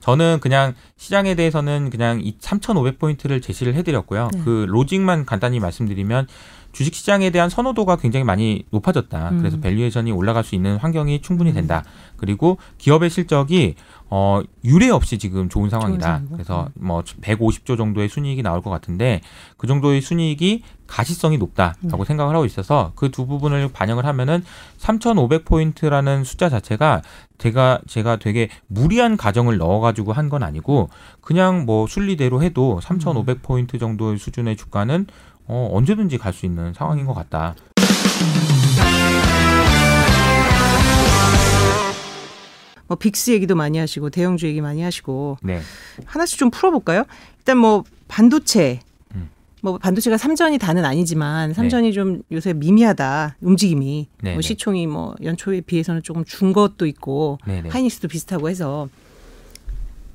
저는 그냥 시장에 대해서는 그냥 이 3,500포인트를 제시를 해드렸고요. 네. 그 logic만 간단히 말씀드리면 주식 시장에 대한 선호도가 굉장히 많이 높아졌다. 그래서 음. valuation이 올라갈 수 있는 환경이 충분히 된다. 그리고 기업의 실적이 어 유례 없이 지금 좋은 상황이다. 상황이고. 그래서 뭐 150조 정도의 순이익이 나올 것 같은데 그 정도의 순이익이 가시성이 높다라고 네. 생각을 하고 있어서 그 두 부분을 반영을 하면은 3,500포인트라는 숫자 자체가 제가 제가 되게 무리한 가정을 넣어 가지고 한 건 아니고 그냥 뭐 순리대로 해도 3,500포인트 정도의 수준의 주가는 어, 언제든지 갈 수 있는 상황인 것 같다. 뭐 빅스 얘기도 많이 하시고 대형주 얘기 많이 하시고 네. 하나씩 좀 풀어볼까요? 일단 뭐 반도체. 음. 뭐 반도체가 삼전이 다는 아니지만 삼전이 좀 요새 미미하다 움직임이 네, 뭐 네. 시총이 뭐 연초에 비해서는 조금 준 것도 있고 네, 네. 하이닉스도 비슷하고 해서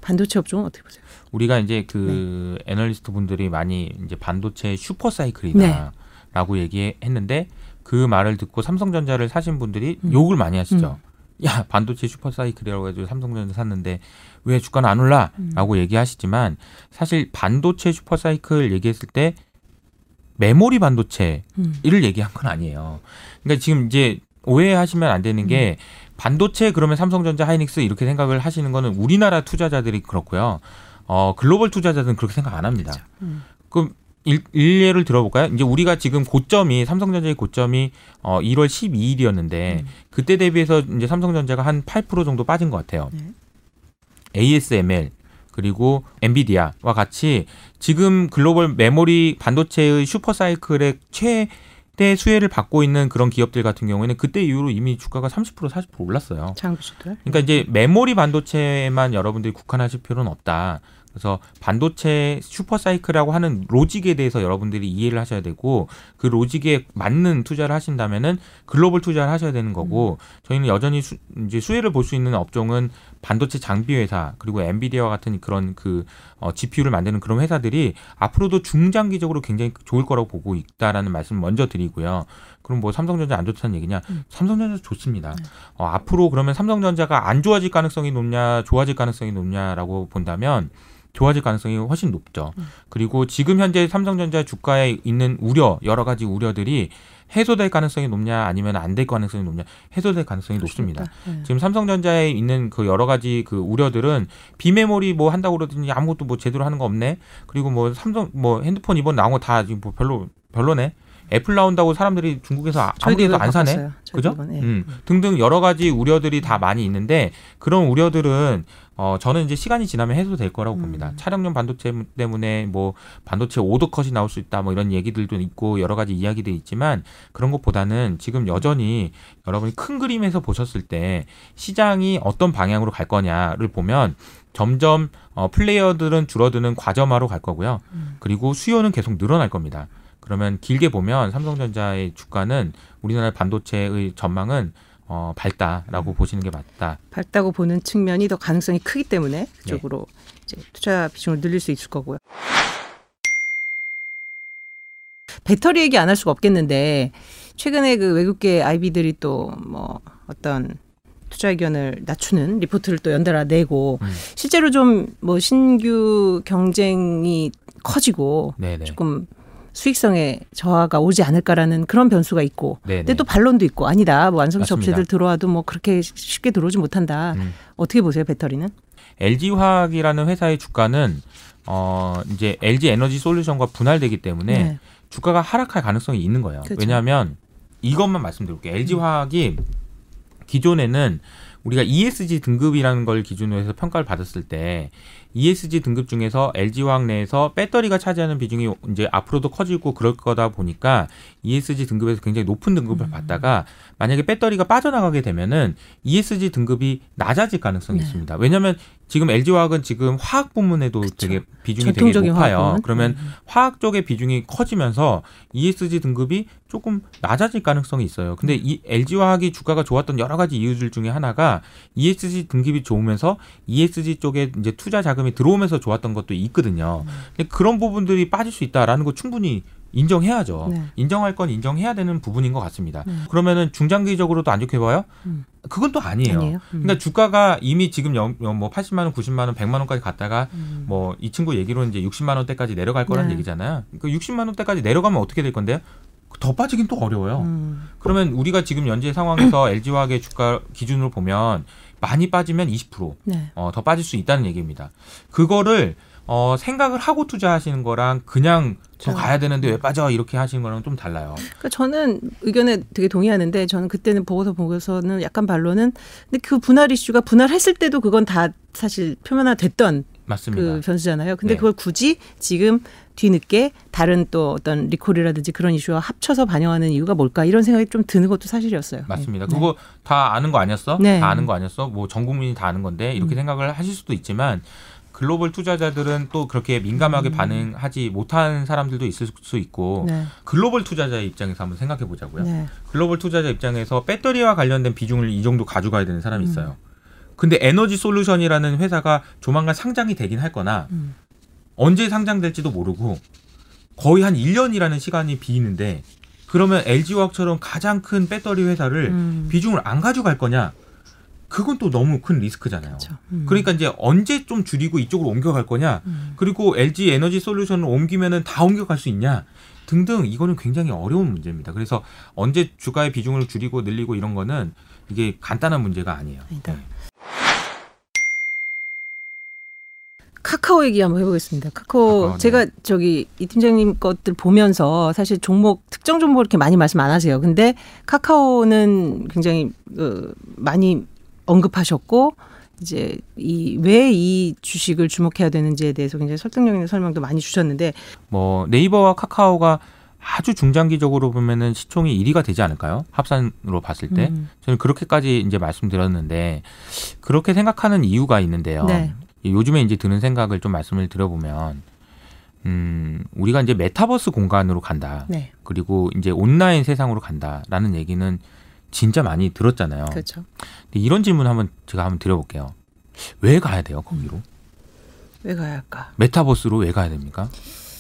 반도체 업종은 어떻게 보세요? 우리가 이제 그 애널리스트 분들이 많이 이제 반도체 super cycle이다라고 얘기했는데 그 말을 듣고 삼성전자를 사신 분들이 음. 욕을 많이 하시죠. 야 반도체 super cycle이라고 해서 삼성전자 샀는데 왜 주가는 안 올라?라고 얘기하시지만 사실 반도체 super cycle 얘기했을 때 메모리 반도체 음. 이를 얘기한 건 아니에요. 그러니까 지금 이제 오해하시면 안 되는 게 반도체 그러면 삼성전자 하이닉스 이렇게 생각을 하시는 거는 우리나라 투자자들이 그렇고요. 어, 글로벌 투자자들은 그렇게 생각 안 합니다. 음. 그럼 일, 일례를 들어볼까요? 이제 우리가 지금 고점이 삼성전자의 고점이 어 1월 12일이었는데 음. 그때 대비해서 이제 삼성전자가 한 8% 정도 빠진 것 같아요. 네. ASML 그리고 엔비디아와 같이 지금 글로벌 메모리 반도체의 super cycle의 최대 수혜를 받고 있는 그런 기업들 같은 경우에는 그때 이후로 이미 주가가 30% 40% 올랐어요. 장비주들. 그러니까 이제 메모리 반도체만 여러분들이 국한하실 필요는 없다. 그래서 반도체 슈퍼 사이클이라고 하는 로직에 대해서 여러분들이 이해를 하셔야 되고 그 로직에 맞는 투자를 하신다면은 글로벌 투자를 하셔야 되는 거고 저희는 여전히 수, 이제 수혜를 볼 수 있는 업종은 반도체 장비 회사 그리고 엔비디아와 같은 그런 그 어, GPU를 만드는 그런 회사들이 앞으로도 중장기적으로 굉장히 좋을 거라고 보고 있다라는 말씀 먼저 드리고요. 그럼 뭐 삼성전자 안 좋다는 얘기냐? 음. 삼성전자 좋습니다. 어, 앞으로 그러면 삼성전자가 안 좋아질 가능성이 높냐, 좋아질 가능성이 높냐라고 본다면 좋아질 가능성이 훨씬 높죠. 음. 그리고 지금 현재 삼성전자 주가에 있는 우려, 여러 가지 우려들이 해소될 가능성이 높냐, 아니면 안 될 가능성이 높냐, 해소될 가능성이 높습니다. 네. 지금 삼성전자에 있는 그 여러 가지 그 우려들은 비메모리 뭐 한다고 그러더니 아무것도 뭐 제대로 하는 거 없네. 그리고 뭐 삼성 뭐 핸드폰 이번 나온 거 다 지금 뭐 별로 별로네. 애플 나온다고 사람들이 중국에서 아- 아무데도 안 사네. 바꿨어요. 그죠? 이번에. 음, 등등 여러 가지 우려들이 다 많이 있는데 그런 우려들은 어 저는 이제 시간이 지나면 해소될 거라고 음. 봅니다. 차량용 반도체 때문에 뭐 반도체 오더컷이 나올 수 있다 뭐 이런 얘기들도 있고 여러 가지 이야기들이 있지만 그런 것보다는 지금 여전히 여러분이 큰 그림에서 보셨을 때 시장이 어떤 방향으로 갈 거냐를 보면 점점 어 플레이어들은 줄어드는 과점화로 갈 거고요. 음. 그리고 수요는 계속 늘어날 겁니다. 그러면 길게 보면 삼성전자의 주가는 우리나라 반도체의 전망은 어, 밝다라고 음. 보시는 게 맞다. 밝다고 보는 측면이 더 가능성이 크기 때문에 네. 그쪽으로 이제 투자 비중을 늘릴 수 있을 거고요. 배터리 얘기 안 할 수가 없겠는데 최근에 그 외국계 IB들이 또 뭐 어떤 투자 의견을 낮추는 리포트를 또 연달아 내고 음. 실제로 좀 뭐 신규 경쟁이 커지고 네네. 조금 수익성에 저하가 오지 않을까라는 그런 변수가 있고 네네. 근데 또 반론도 있고 아니다 뭐 완성차. 업체들 들어와도 뭐 그렇게 쉽게 들어오지 못한다 음. 어떻게 보세요 배터리는? LG화학이라는 회사의 주가는 어 이제 LG 에너지 솔루션과 분할되기 때문에 네. 주가가 하락할 가능성이 있는 거예요. 그렇죠. 왜냐하면 이것만 말씀드릴게요. LG화학이 기존에는 우리가 ESG 등급이라는 걸 기준으로 해서 평가를 받았을 때 ESG 등급 중에서 LG화학 내에서 배터리가 차지하는 비중이 이제 앞으로도 커지고 그럴 거다 보니까 ESG 등급에서 굉장히 높은 등급을 음. 받다가 만약에 배터리가 빠져나가게 되면은 ESG 등급이 낮아질 가능성이 네. 있습니다. 왜냐하면 지금 LG화학은 지금 화학 부문에도 그쵸. 되게 비중이 되게 높아요. 화학부문? 그러면 음. 화학 쪽의 비중이 커지면서 ESG 등급이 조금 낮아질 가능성이 있어요. 근데 이 LG화학이 주가가 좋았던 여러 가지 이유들 중에 하나가 ESG 등급이 좋으면서 ESG 쪽에 이제 투자 자금이 들어오면서 좋았던 것도 있거든요. 근데 그런 부분들이 빠질 수 있다라는 거 충분히 인정해야죠. 네. 인정할 건 인정해야 되는 부분인 것 같습니다. 네. 그러면은 중장기적으로도 안 좋게 봐요? 음. 그건 또 아니에요. 아니에요. 음. 그러니까 주가가 이미 지금 영- 영- 뭐 80만 원, 90만 원, 100만 원까지 갔다가 음. 뭐이 친구 얘기로는 이제 60만 원대까지 내려갈 거란 네. 얘기잖아요. 그 60만 원대까지 내려가면 어떻게 될 건데요? 더 빠지긴 또 어려워요. 음. 그러면 우리가 지금 현재 상황에서 LG화학의 주가 기준으로 보면 많이 빠지면 20% 네. 어, 더 빠질 수 있다는 얘기입니다. 그거를 어, 생각을 하고 투자하시는 거랑 그냥 더 저- 가야 되는데 왜 빠져 이렇게 하시는 거랑 좀 달라요. 그러니까 저는 의견에 되게 동의하는데 저는 그때는 보고서 보고서는 약간 반론은 근데 그 분할 이슈가 분할했을 때도 그건 다 사실 표면화됐던 맞습니다. 그 변수잖아요. 근데 네. 그걸 굳이 지금 뒤늦게 다른 또 어떤 리콜이라든지 그런 이슈와 합쳐서 반영하는 이유가 뭘까 이런 생각이 좀 드는 것도 사실이었어요. 맞습니다. 네. 그거 다 아는 거 아니었어? 네. 다 아는 거 아니었어? 뭐 전 국민이 다 아는 건데 이렇게 음. 생각을 하실 수도 있지만 글로벌 투자자들은 또 그렇게 민감하게 음. 반응하지 못한 사람들도 있을 수 있고 네. 글로벌 투자자의 입장에서 한번 생각해 보자고요. 네. 글로벌 투자자 입장에서 배터리와 관련된 비중을 이 정도 가져가야 되는 사람이 음. 있어요. 근데 에너지 솔루션이라는 회사가 조만간 상장이 되긴 할 거나 음. 언제 상장될지도 모르고 거의 한 1년이라는 시간이 비는데 그러면 LG화학처럼 가장 큰 배터리 회사를 음. 비중을 안 가져갈 거냐? 그건 또 너무 큰 리스크잖아요. 음. 그러니까 이제 언제 좀 줄이고 이쪽으로 옮겨갈 거냐? 음. 그리고 LG 에너지 솔루션을 옮기면은 다 옮겨갈 수 있냐? 등등 이거는 굉장히 어려운 문제입니다. 그래서 언제 주가의 비중을 줄이고 늘리고 이런 거는 이게 간단한 문제가 아니에요. 네. 카카오 얘기 한번 해보겠습니다. 카카오, 카카오, 네. 제가 저기 이 팀장님 것들 보면서 사실 종목 특정 종목 이렇게 많이 말씀 안 하세요. 근데 카카오는 굉장히 그 많이 언급하셨고 이제 이 왜 이 주식을 주목해야 되는지에 대해서 굉장히 설득력 있는 설명도 많이 주셨는데 뭐 네이버와 카카오가 아주 중장기적으로 보면은 시총이 1위가 되지 않을까요? 합산으로 봤을 때 음, 저는 그렇게까지 이제 말씀드렸는데 그렇게 생각하는 이유가 있는데요. 네. 요즘에 이제 드는 생각을 좀 말씀을 드려보면 음 우리가 이제 메타버스 공간으로 간다. 네, 그리고 이제 온라인 세상으로 간다라는 얘기는 진짜 많이 들었잖아요. 그렇죠. 이런 질문 한번 제가 한번 드려볼게요. 왜 가야 돼요 거기로? 왜 가야 할까? 메타버스로 왜 가야 됩니까?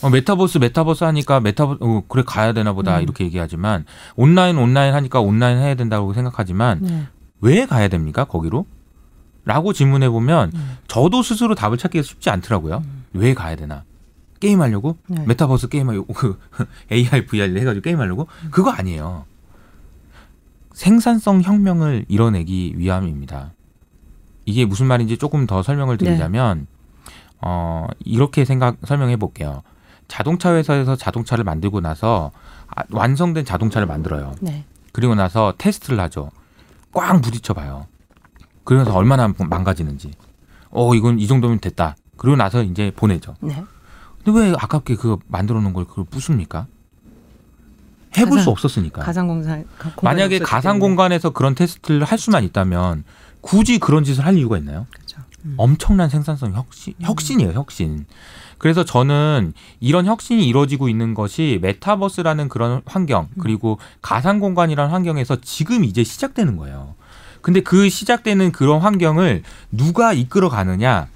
어, 메타버스 메타버스 하니까 메타버스 어, 그래 가야 되나 보다 음. 이렇게 얘기하지만 온라인 온라인 하니까 온라인 해야 된다고 생각하지만 네. 왜 가야 됩니까 거기로? 라고 질문해 보면 음. 저도 스스로 답을 찾기가 쉽지 않더라고요. 왜 가야 되나? 게임하려고? 네. 메타버스 게임하려고 그 AR, VR 해가지고 게임하려고? 그거 아니에요. 생산성 혁명을 이뤄내기 위함입니다. 이게 무슨 말인지 조금 더 설명을 드리자면 어 이렇게 생각 설명해 볼게요. 자동차 회사에서 자동차를 만들고 나서 아, 완성된 자동차를 만들어요. 네. 그리고 나서 테스트를 하죠. 꽝 부딪혀 봐요. 그러면서 얼마나 망가지는지. 어, 이건 이 정도면 됐다. 그리고 나서 이제 보내죠. 네. 근데 왜 아깝게 그 만들어 놓은 걸 그걸 부숩니까? 해볼 가상- 수 없었으니까. 가상 공간 만약에 가상 공간에서 그런 테스트를 할 수만 있다면 굳이 그런 짓을 할 이유가 있나요? 그렇죠. 음. 엄청난 생산성 혁신, 혁신이에요, 혁신. 그래서 저는 이런 혁신이 이루어지고 있는 것이 메타버스라는 그런 환경, 그리고 가상 공간이라는 환경에서 지금 이제 시작되는 거예요. 근데 그 시작되는 그런 환경을 누가 이끌어 가느냐,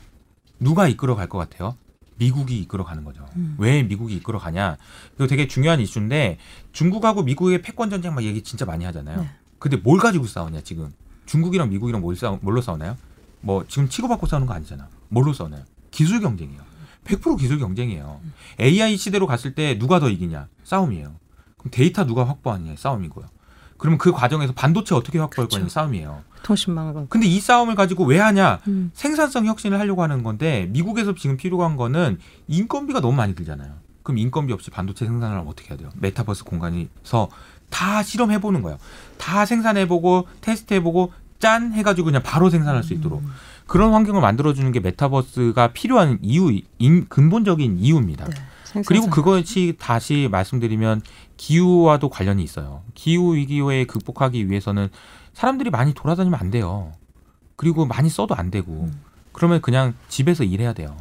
누가 이끌어 갈 것 같아요? 미국이 이끌어 가는 거죠. 음. 왜 미국이 이끌어 가냐? 이거 되게 중요한 이슈인데 중국하고 미국의 패권 전쟁 막 얘기 진짜 많이 하잖아요. 네. 근데 뭘 가지고 싸우냐 지금? 중국이랑 미국이랑 뭘 싸우, 뭘로 싸우나요? 뭐 지금 치고받고 싸우는 거 아니잖아. 뭘로 싸우나요? 기술 경쟁이에요. 100% 기술 경쟁이에요. AI 시대로 갔을 때 누가 더 이기냐? 싸움이에요. 그럼 데이터 누가 확보하느냐? 싸움이고요. 그러면 그 과정에서 반도체 어떻게 확보할 그렇죠. 거냐? 싸움이에요. 통신망을 근데 이 싸움을 가지고 왜 하냐? 음. 생산성 혁신을 하려고 하는 건데 미국에서 지금 필요한 거는 인건비가 너무 많이 들잖아요. 그럼 인건비 없이 반도체 생산을 하면 어떻게 해야 돼요? 메타버스 공간에서 다 실험해 보는 거예요. 다 생산해 보고 테스트해 보고 짠 해가지고 그냥 바로 생산할 수 있도록 그런 환경을 만들어주는 게 메타버스가 필요한 이유, 인, 근본적인 이유입니다. 네. 그리고 생산성. 그것이 다시 말씀드리면 기후와도 관련이 있어요. 기후 위기에 극복하기 위해서는 사람들이 많이 돌아다니면 안 돼요. 그리고 많이 써도 안 되고 그러면 그냥 집에서 일해야 돼요.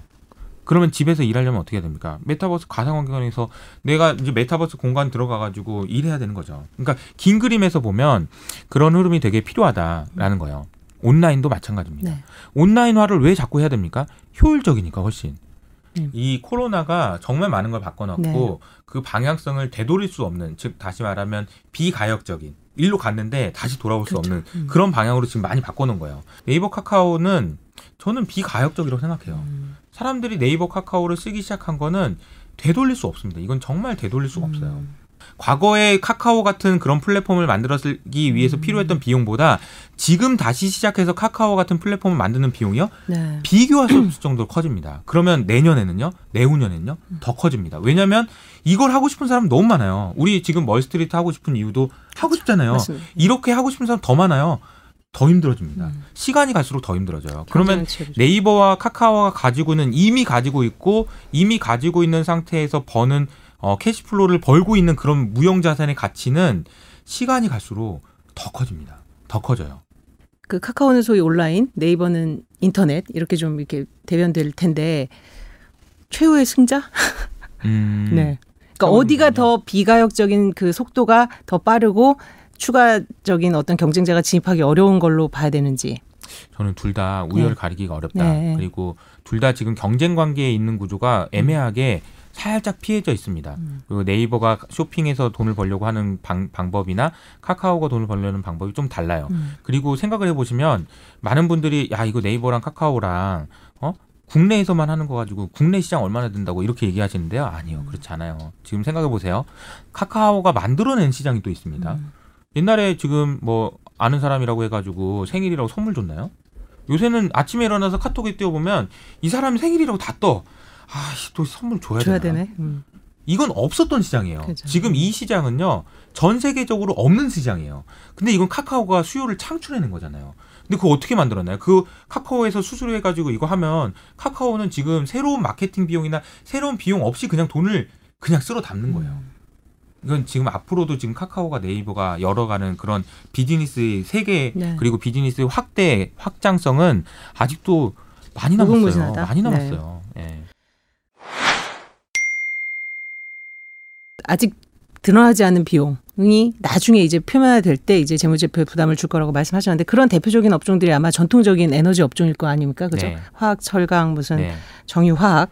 그러면 집에서 일하려면 어떻게 해야 됩니까? 메타버스 가상 환경에서 내가 이제 메타버스 공간 들어가 가지고 일해야 되는 거죠. 그러니까 긴 그림에서 보면 그런 흐름이 되게 필요하다라는 거예요. 온라인도 마찬가지입니다. 네. 온라인화를 왜 자꾸 해야 됩니까? 효율적이니까 훨씬. 음. 이 코로나가 정말 많은 걸 바꿔놨고 네. 그 방향성을 되돌릴 수 없는 즉 다시 말하면 비가역적인 일로 갔는데 다시 돌아올 수 그렇죠. 없는 음. 그런 방향으로 지금 많이 바꿔놓은 거예요. 네이버 카카오는 저는 비가역적이라고 생각해요. 음. 사람들이 네이버 카카오를 쓰기 시작한 거는 되돌릴 수 없습니다. 이건 정말 되돌릴 수가 없어요. 음. 과거에 카카오 같은 그런 플랫폼을 만들었기 위해서 음. 필요했던 비용보다 지금 다시 시작해서 카카오 같은 플랫폼을 만드는 비용이요 네. 비교할 수 없을 정도로 커집니다. 그러면 내년에는요, 내후년에는요 더 커집니다. 왜냐하면 이걸 하고 싶은 사람 너무 많아요. 우리 지금 멀스트리트 하고 싶은 이유도 하고 싶잖아요. 맞습니다. 이렇게 하고 싶은 사람 더 많아요. 더 힘들어집니다. 음. 시간이 갈수록 더 힘들어져요. 그러면. 네이버와 카카오가 가지고 있는 이미 가지고 있고 이미 가지고 있는 상태에서 버는 어, cash flow를 벌고 있는 그런 무형 자산의 가치는 시간이 갈수록 더 커집니다. 더 커져요. 그 카카오는 소위 온라인, 네이버는 인터넷 이렇게 좀 이렇게 대변될 텐데 최후의 승자? 음, 네. 그러니까. 어디가 더 비가역적인 그 속도가 더 빠르고 추가적인 어떤 경쟁자가 진입하기 어려운 걸로 봐야 되는지. 저는 둘 다 우열 네. 가리기가 어렵다. 네. 그리고 둘 다 지금 경쟁 관계에 있는 구조가 애매하게 살짝 피해져 있습니다. 음. 그리고 네이버가 쇼핑에서 돈을 벌려고 하는 방, 방법이나 카카오가 돈을 벌려는 방법이 좀 달라요. 음. 그리고 생각을 해보시면 많은 분들이 야 이거 네이버랑 카카오랑 어 국내에서만 하는 거 가지고 국내 시장 얼마나 된다고 이렇게 얘기하시는데요. 아니요 그렇지 않아요. 지금 생각해 보세요. 카카오가 만들어낸 시장이 또 있습니다. 음. 옛날에 지금 뭐 아는 사람이라고 해가지고 생일이라고 선물 줬나요? 요새는 아침에 일어나서 카톡에 띄워보면 이 사람이 생일이라고 다 떠. 아씨 또 선물 줘야, 줘야 되나? 되네. 음. 이건 없었던 시장이에요. 그죠. 지금 이 시장은요 전 세계적으로 없는 시장이에요. 근데 이건 카카오가 수요를 창출해낸 거잖아요. 근데 그거 어떻게 만들었나요? 그 카카오에서 수수료해가지고 이거 하면 카카오는 지금 새로운 마케팅 비용이나 새로운 비용 없이 그냥 돈을 그냥 쓸어 담는 거예요. 음. 이건 지금 앞으로도 지금 카카오가 네이버가 열어가는 그런 비즈니스의 세계 네. 그리고 비즈니스의 확대 확장성은 아직도 많이 남았어요. 무궁무진하다. 많이 네. 남았어요. 예. 아직 드러나지 않은 비용이 나중에 이제 표면화될 때 이제 재무제표에 부담을 줄 거라고 말씀하셨는데 그런 대표적인 업종들이 아마 전통적인 에너지 업종일 거 아닙니까? 그죠? 네. 화학, 철강, 무슨 네. 정유화학.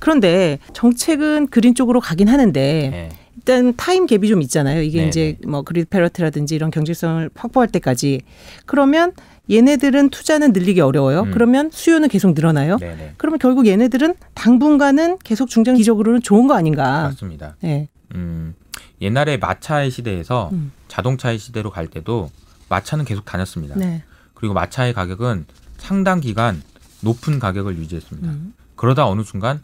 그런데 정책은 green 쪽으로 가긴 하는데 네. 일단 time gap이 좀 있잖아요. 이게 네, 이제 뭐 grid parity라든지 이런 경제성을 확보할 때까지 그러면 얘네들은 투자는 늘리기 어려워요. 음. 그러면 수요는 계속 늘어나요. 네. 네. 그러면 결국 얘네들은 당분간은 계속 중장기적으로는 좋은 거 아닌가. 맞습니다. 네. 음, 옛날에 마차의 시대에서 음. 자동차의 시대로 갈 때도 마차는 계속 다녔습니다. 네. 그리고 마차의 가격은 상당 기간 높은 가격을 유지했습니다. 음. 그러다 어느 순간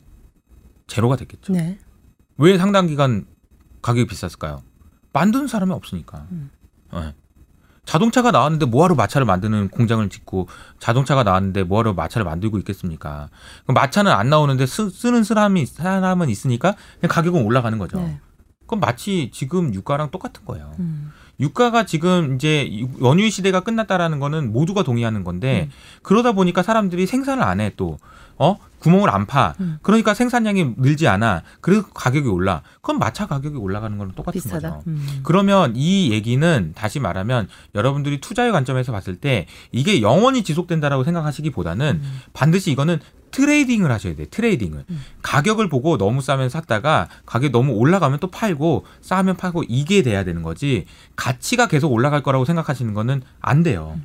제로가 됐겠죠. 네. 왜 상당 기간 가격이 비쌌을까요? 만드는 사람이 없으니까. 음. 예. 자동차가 나왔는데 뭐하러 마차를 만드는 공장을 짓고 자동차가 나왔는데 뭐하러 마차를 만들고 있겠습니까? 그럼 마차는 안 나오는데 쓰, 는 사람이 사람은 있으니까 그냥 가격은 올라가는 거죠. 네. 그럼 마치 지금 유가랑 똑같은 거예요. 음. 유가가 지금 이제 원유 시대가 끝났다라는 거는 모두가 동의하는 건데 그러다 보니까 사람들이 생산을 안 해 또. 어? 구멍을 안 파. 음. 그러니까 생산량이 늘지 않아. 그래서 가격이 올라. 그럼 마차 가격이 올라가는 거랑 똑같은 비슷하다. 거죠. 음. 그러면 이 얘기는 다시 말하면 여러분들이 투자의 관점에서 봤을 때 이게 영원히 지속된다라고 생각하시기보다는 음. 반드시 이거는 trading을 하셔야 돼요. trading을. 음. 가격을 보고 너무 싸면 샀다가 가격이 너무 올라가면 또 팔고 싸면 팔고 이게 돼야 되는 거지. 가치가 계속 올라갈 거라고 생각하시는 거는 안 돼요.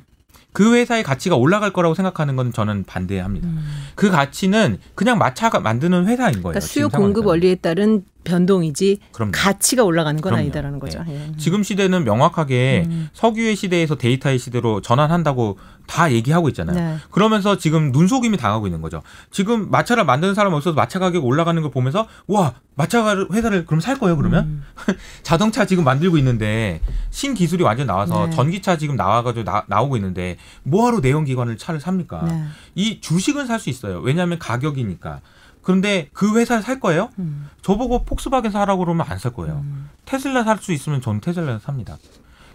음. 그 회사의 가치가 올라갈 거라고 생각하는 건 저는 반대합니다. 음. 그 가치는 그냥 마차를 만드는 회사인 거예요. 그러니까 수요 공급. 원리에 따른 변동이지 그럼요. 가치가 올라가는 건 그럼요. 아니다라는 거죠. 예. 지금 시대는 명확하게 음. 석유의 시대에서 데이터의 시대로 전환한다고 다 얘기하고 있잖아요. 네. 그러면서 지금 눈속임이 당하고 있는 거죠. 지금 마차를 만드는 사람 없어서 마차 가격 올라가는 걸 보면서 와 마차 회사를 그럼 살 거예요 그러면 음. 자동차 지금 만들고 있는데 신 기술이 완전 나와서 네. 전기차 지금 나와가지고 나, 나오고 있는데 뭐하러 내연기관을 차를 삽니까? 네. 이 주식은 살 수 있어요. 왜냐하면 가격이니까. 그런데 그 회사를 살 거예요? 음. 저보고 폭스바겐 사라고 그러면 안 살 거예요. 음. 테슬라 살 수 있으면 저는 테슬라 삽니다.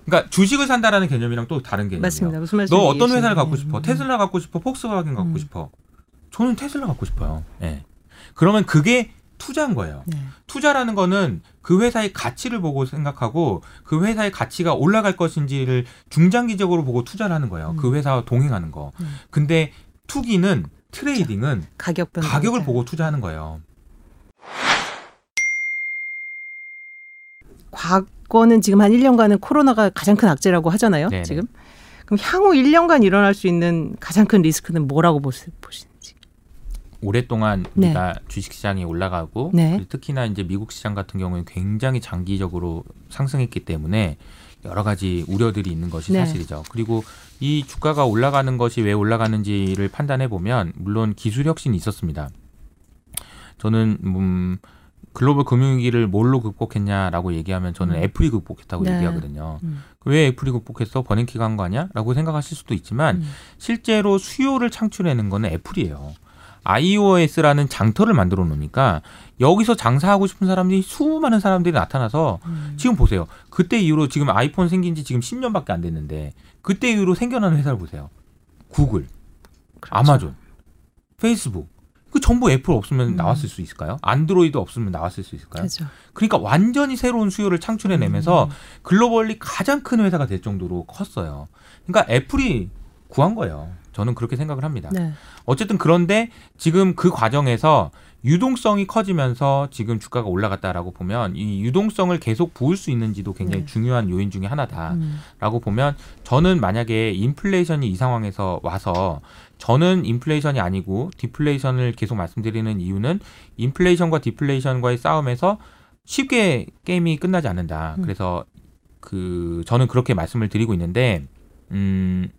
그러니까 주식을 산다라는 개념이랑 또 다른 개념이에요. 맞습니다. 무슨 말씀? 너 어떤 회사를 갖고 싶어? 음. 테슬라 갖고 싶어? 폭스바겐 갖고 음. 싶어? 저는 테슬라 갖고 싶어요. 예. 그러면 그게 투자인 거예요. 네. 투자라는 거는 그 회사의 가치를 보고 생각하고 그 회사의 가치가 올라갈 것인지를 중장기적으로 보고 투자를 하는 거예요. 음. 그 회사와 동행하는 거. 음. 근데 투기는 트레이딩은 가격. 가격을 보고 투자하는 거예요. 과거는 지금 한 1년간은 코로나가 가장 큰 악재라고 하잖아요. 네네. 지금. 그럼 향후 1년간 일어날 수 있는 가장 큰 리스크는 뭐라고 보시, 보시는지. 오랫동안 네. 우리가 주식시장이 올라가고 네. 특히나 이제 미국 시장 같은 경우는 굉장히 장기적으로 상승했기 때문에 여러 가지 우려들이 있는 것이 네. 사실이죠. 그리고 이 주가가 올라가는 것이 왜 올라가는지를 판단해 보면 물론 기술 혁신이 있었습니다. 저는 음 글로벌 금융위기를 뭘로 극복했냐라고 얘기하면 저는 음. 애플이 극복했다고 네. 얘기하거든요. 음. 왜 애플이 극복했어? 버냉키가 한 거 아니야?라고 생각하실 수도 있지만 음. 실제로 수요를 창출해낸 거는 애플이에요. iOS라는 장터를 만들어 놓으니까 여기서 장사하고 싶은 사람들이 수많은 사람들이 나타나서 음. 지금 보세요. 그때 이후로 지금 아이폰 생긴 지 지금 10년밖에 안 됐는데 그때 이후로 생겨나는 회사를 보세요. 구글, 그렇죠. 아마존, 페이스북. 그 전부 애플 없으면 음. 나왔을 수 있을까요? 안드로이드 없으면 나왔을 수 있을까요? 그렇죠. 그러니까 완전히 새로운 수요를 창출해내면서 음. 글로벌리 가장 큰 회사가 될 정도로 컸어요. 그러니까 애플이 구한 거예요. 저는 그렇게 생각을 합니다. 네. 어쨌든 그런데 지금 그 과정에서 유동성이 커지면서 지금 주가가 올라갔다라고 보면 이 유동성을 계속 부을 수 있는지도 굉장히 네. 중요한 요인 중에 하나다라고 음. 보면 저는 만약에 인플레이션이 이 상황에서 와서 저는 인플레이션이 아니고 디플레이션을 계속 말씀드리는 이유는 인플레이션과 디플레이션과의 싸움에서 쉽게 게임이 끝나지 않는다. 음. 그래서 그 저는 그렇게 말씀을 드리고 있는데 음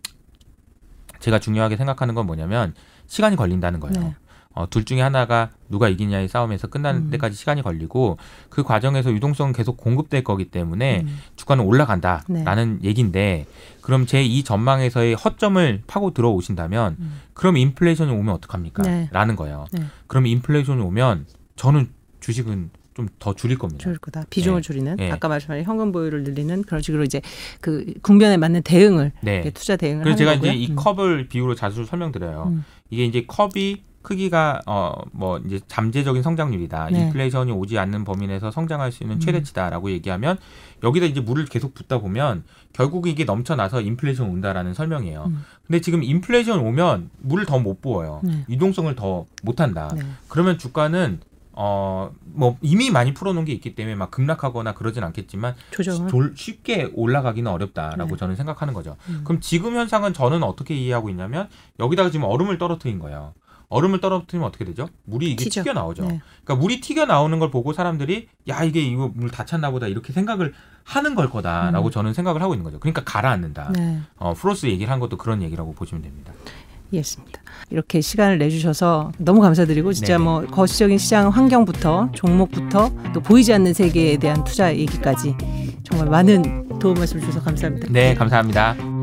제가 중요하게 생각하는 건 뭐냐면 시간이 걸린다는 거예요. 네. 어, 둘 중에 하나가 누가 이기냐의 싸움에서 끝나는 음. 데까지 시간이 걸리고 그 과정에서 유동성은 계속 공급될 거기 때문에 음. 주가는 올라간다라는 얘기인데 그럼 제 이 전망에서의 허점을 파고 들어오신다면 음. 그럼 인플레이션이 오면 어떡합니까? 네. 라는 거예요. 네. 그럼 인플레이션이 오면 저는 주식은 좀 더 줄일 겁니다. 줄일 거다. 비중을 네. 줄이는 네. 아까 말씀하신 현금 보유를 늘리는 그런 식으로 이제 그 국면에 맞는 대응을 네. 네, 투자 대응을 그래서 하는 제가 거고요. 이제 이 음. 컵을 비유로 자주 설명드려요. 음. 이게 이제 컵이 크기가 어 뭐 이제 잠재적인 성장률이다. 네. 인플레이션이 오지 않는 범위 내에서 성장할 수 있는 음. 최대치다라고 얘기하면 여기다 이제 물을 계속 붓다 보면 결국 이게 넘쳐나서 인플레이션 온다라는 설명이에요. 음. 근데 지금 인플레이션 오면 물을 더 못 부어요. 네. 유동성을 더 못 한다. 네. 그러면 주가는 어 뭐 이미 많이 풀어놓은 게 있기 때문에 막 급락하거나 그러진 않겠지만 조정을 돌- 쉽게 올라가기는 어렵다라고 네. 저는 생각하는 거죠. 음. 그럼 지금 현상은 저는 어떻게 이해하고 있냐면 여기다가 지금 얼음을 떨어뜨린 거예요. 얼음을 떨어뜨리면 어떻게 되죠? 물이 이게. 튀겨 나오죠. 네. 그러니까 물이 튀겨 나오는 걸 보고 사람들이 야 이게 이거 물 다 찼나 보다 이렇게 생각을 하는 걸 거다라고 음. 저는 생각을 하고 있는 거죠. 그러니까 가라앉는다. 네. 어, 프로스 얘기를 한 것도 그런 얘기라고 보시면 됩니다. 이해했습니다. 이렇게 시간을 내주셔서 너무 감사드리고 진짜 네네. 뭐 거시적인 시장 환경부터 종목부터 또 보이지 않는 세계에 대한 투자 얘기까지 정말 많은 도움 말씀 주셔서 감사합니다. 네, 감사합니다.